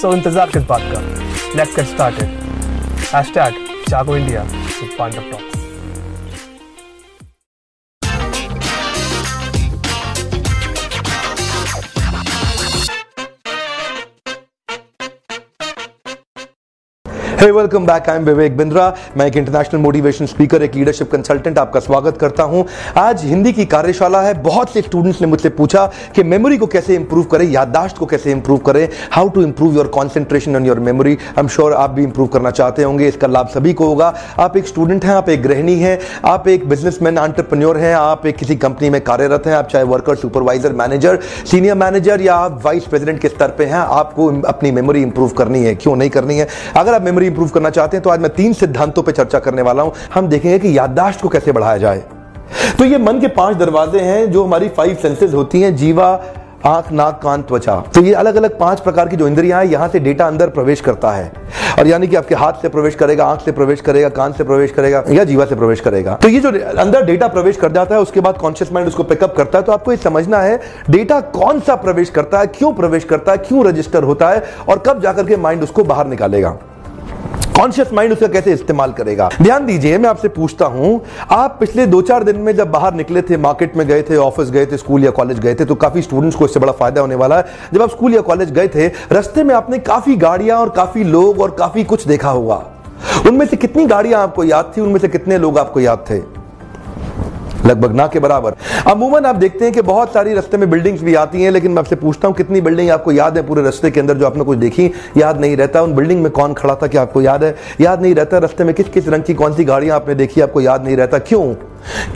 so इंतज़ार किस बात का? Let's get started hashtag with Pandav Talks welcome back I am Vivek Bindra मैं एक इंटरनेशनल मोटिवेशन स्पीकर एक लीडरशिप कंसल्टेंट आपका स्वागत करता हूँ। आज हिंदी की कार्यशाला है। बहुत से स्टूडेंट्स ने मुझसे पूछा कि मेमोरी को कैसे इंप्रूव करें, याददाश्त को कैसे इंप्रूव करें how to improve your concentration on your memory I am sure आप भी इंप्रूव करना चाहते होंगे। इसका लाभ सभी को होगा। आप एक स्टूडेंट हैं, आप एक गृहिणी हैं, आप एक बिजनेसमैन आंट्रप्रन्योर हैं, आप एक किसी कंपनी में कार्यरत हैं, आप चाहे worker supervisor manager senior manager या आप वाइस प्रेसिडेंट के स्तर पर हैं, आपको अपनी मेमोरी इंप्रूव करनी है। क्यों नहीं करनी है? अगर आप मेमोरी इंप्रूव करना चाहते हैं तो आज मैं तीन सिद्धांतों पर चर्चा करने वाला हूँ। हम देखेंगे कि याददाश्त को कैसे बढ़ाया जाए। तो ये मन के पाँच दरवाजे हैं जो हमारी फाइव सेंसेस होती हैं, जीवा, आँख, नाक, कान, त्वचा। तो ये अलग अलग पाँच प्रकार की जो इंद्रियाँ हैं, यहाँ से डेटा अंदर प्रवेश करता है। और यानी कि आपके हाथ से प्रवेश करेगा, आँख से प्रवेश करेगा, कान से प्रवेश करेगा या जीवा से प्रवेश करेगा। तो ये जो अंदर डेटा प्रवेश कर जाता है, उसके बाद कॉन्शियस माइंड उसको पिकअप करता है। तो आपको ये समझना है डेटा कौन सा प्रवेश करता है, क्यों प्रवेश करता है, क्यों रजिस्टर होता है, और कब जाकर के माइंड उसको बाहर निकालेगा। कॉन्शियस माइंड उसका कैसे इस्तेमाल करेगा? ध्यान दीजिए, मैं आपसे पूछता हूँ, आप पिछले दो चार दिन में जब बाहर निकले थे मार्केट में गए थे ऑफ़िस गए थे स्कूल या कॉलेज गए थे तो काफ़ी स्टूडेंट्स को इससे बड़ा फ़ायदा होने वाला है। जब आप स्कूल या कॉलेज गए थे, रस्ते में आपने काफ़ी गाड़ियाँ और काफ़ी लोग और काफ़ी कुछ देखा होगा। उनमें से कितनी गाड़ियाँ आपको याद थी? उनमें से कितने लोग आपको याद थे? लगभग ना के बराबर। अमूमन आप देखते हैं कि बहुत सारी रस्ते में बिल्डिंग्स भी आती हैं, लेकिन मैं आपसे पूछता हूँ कितनी बिल्डिंग आपको याद है पूरे रस्ते के अंदर जो आपने कुछ देखी? याद नहीं रहता। उन बिल्डिंग में कौन खड़ा था क्या आपको याद है? याद नहीं रहता रस्ते में किस किस रंग की कौन सी गाड़ियाँ आपने देखी, आपको याद नहीं रहता? क्यों?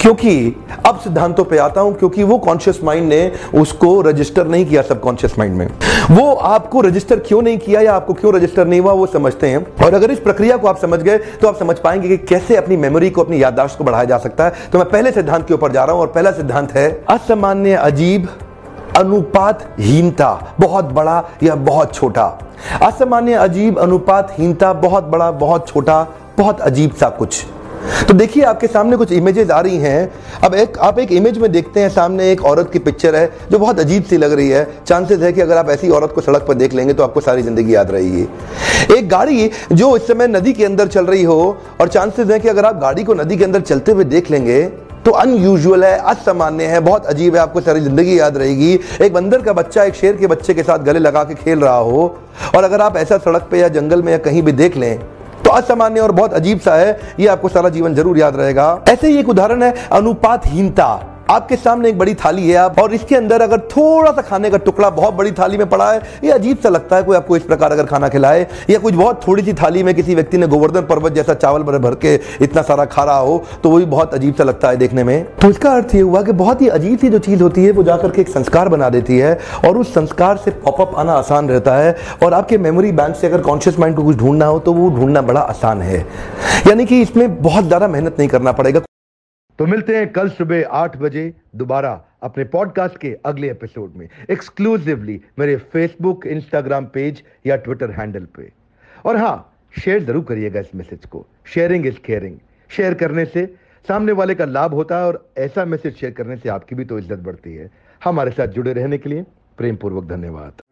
क्योंकि अब सिद्धांतों पे आता हूँ, क्योंकि वो कॉन्शियस माइंड ने उसको रजिस्टर नहीं किया सबकॉन्शियस माइंड में। वो आपको रजिस्टर क्यों नहीं किया या आपको क्यों रजिस्टर नहीं हुआ, वो समझते हैं। और अगर इस प्रक्रिया को आप समझ गए तो आप समझ पाएँगे कि कैसे अपनी मेमोरी को, अपनी याददाश्त को बढ़ाया जा सकता है। तो मैं पहले सिद्धांत के ऊपर जा रहा हूँ, और पहला सिद्धांत है, असामान्य अजीब अनुपातहीनता, बहुत बड़ा या बहुत छोटा। असामान्य अजीब अनुपातहीनता, बहुत बड़ा, बहुत छोटा, बहुत अजीब सा कुछ। तो देखिए, आपके सामने कुछ इमेजेस आ रही हैं। अब एक, आप एक इमेज में देखते हैं, सामने एक औरत की पिक्चर है, जो बहुत अजीब सी लग रही है। चांसेस है कि अगर आप ऐसी औरत को सड़क पर देख लेंगे तो आपको सारी ज़िंदगी याद रहेगी। एक गाड़ी जो इस समय नदी के अंदर चल रही हो, और चांसेस है कि अगर आप गाड़ी को नदी के अंदर चलते हुए देख लेंगे तो अनयूजुअल है, असामान्य है, बहुत अजीब है, आपको सारी ज़िंदगी याद रहेगी। एक बंदर का बच्चा, एक शेर के बच्चे के साथ गले लगा के खेल रहा हो, और अगर आप ऐसा सड़क पे या जंगल में या कहीं भी देख लें असामान्य और बहुत अजीब सा है, ये आपको सारा जीवन ज़रूर याद रहेगा। ऐसे ही एक उदाहरण है, अनुपातहीनता। आपके सामने एक बड़ी थाली है आप, और इसके अंदर अगर थोड़ा सा खाने का टुकड़ा बहुत बड़ी थाली में पड़ा है, ये अजीब सा लगता है कोई आपको इस प्रकार अगर खाना खिलाए, या कुछ बहुत थोड़ी सी थाली में किसी व्यक्ति ने गोवर्धन पर्वत जैसा चावल भर भर के इतना सारा खा रहा हो तो वो भी बहुत अजीब सा लगता है देखने में। तो इसका अर्थ ये हुआ कि बहुत ही अजीब सी जो चीज़ होती है, वो जाकर के एक संस्कार बना देती है, और उस संस्कार से पॉपअप आना आसान रहता है, और आपके मेमोरी बैंक से अगर कॉन्शियस माइंड को कुछ ढूंढना हो तो वो ढूंढना बड़ा आसान है। यानी कि इसमें बहुत ज़्यादा मेहनत नहीं करना पड़ेगा। तो मिलते हैं कल सुबह आठ बजे दोबारा अपने पॉडकास्ट के अगले एपिसोड में एक्सक्लूसिवली मेरे फेसबुक इंस्टाग्राम पेज या ट्विटर हैंडल पे। और हाँ शेयर ज़रूर करिएगा इस मैसेज को। शेयरिंग इज़ केयरिंग शेयर करने से सामने वाले का लाभ होता है और ऐसा मैसेज शेयर करने से आपकी भी तो इज़्ज़त बढ़ती है। हमारे साथ जुड़े रहने के लिए प्रेम पूर्वक धन्यवाद।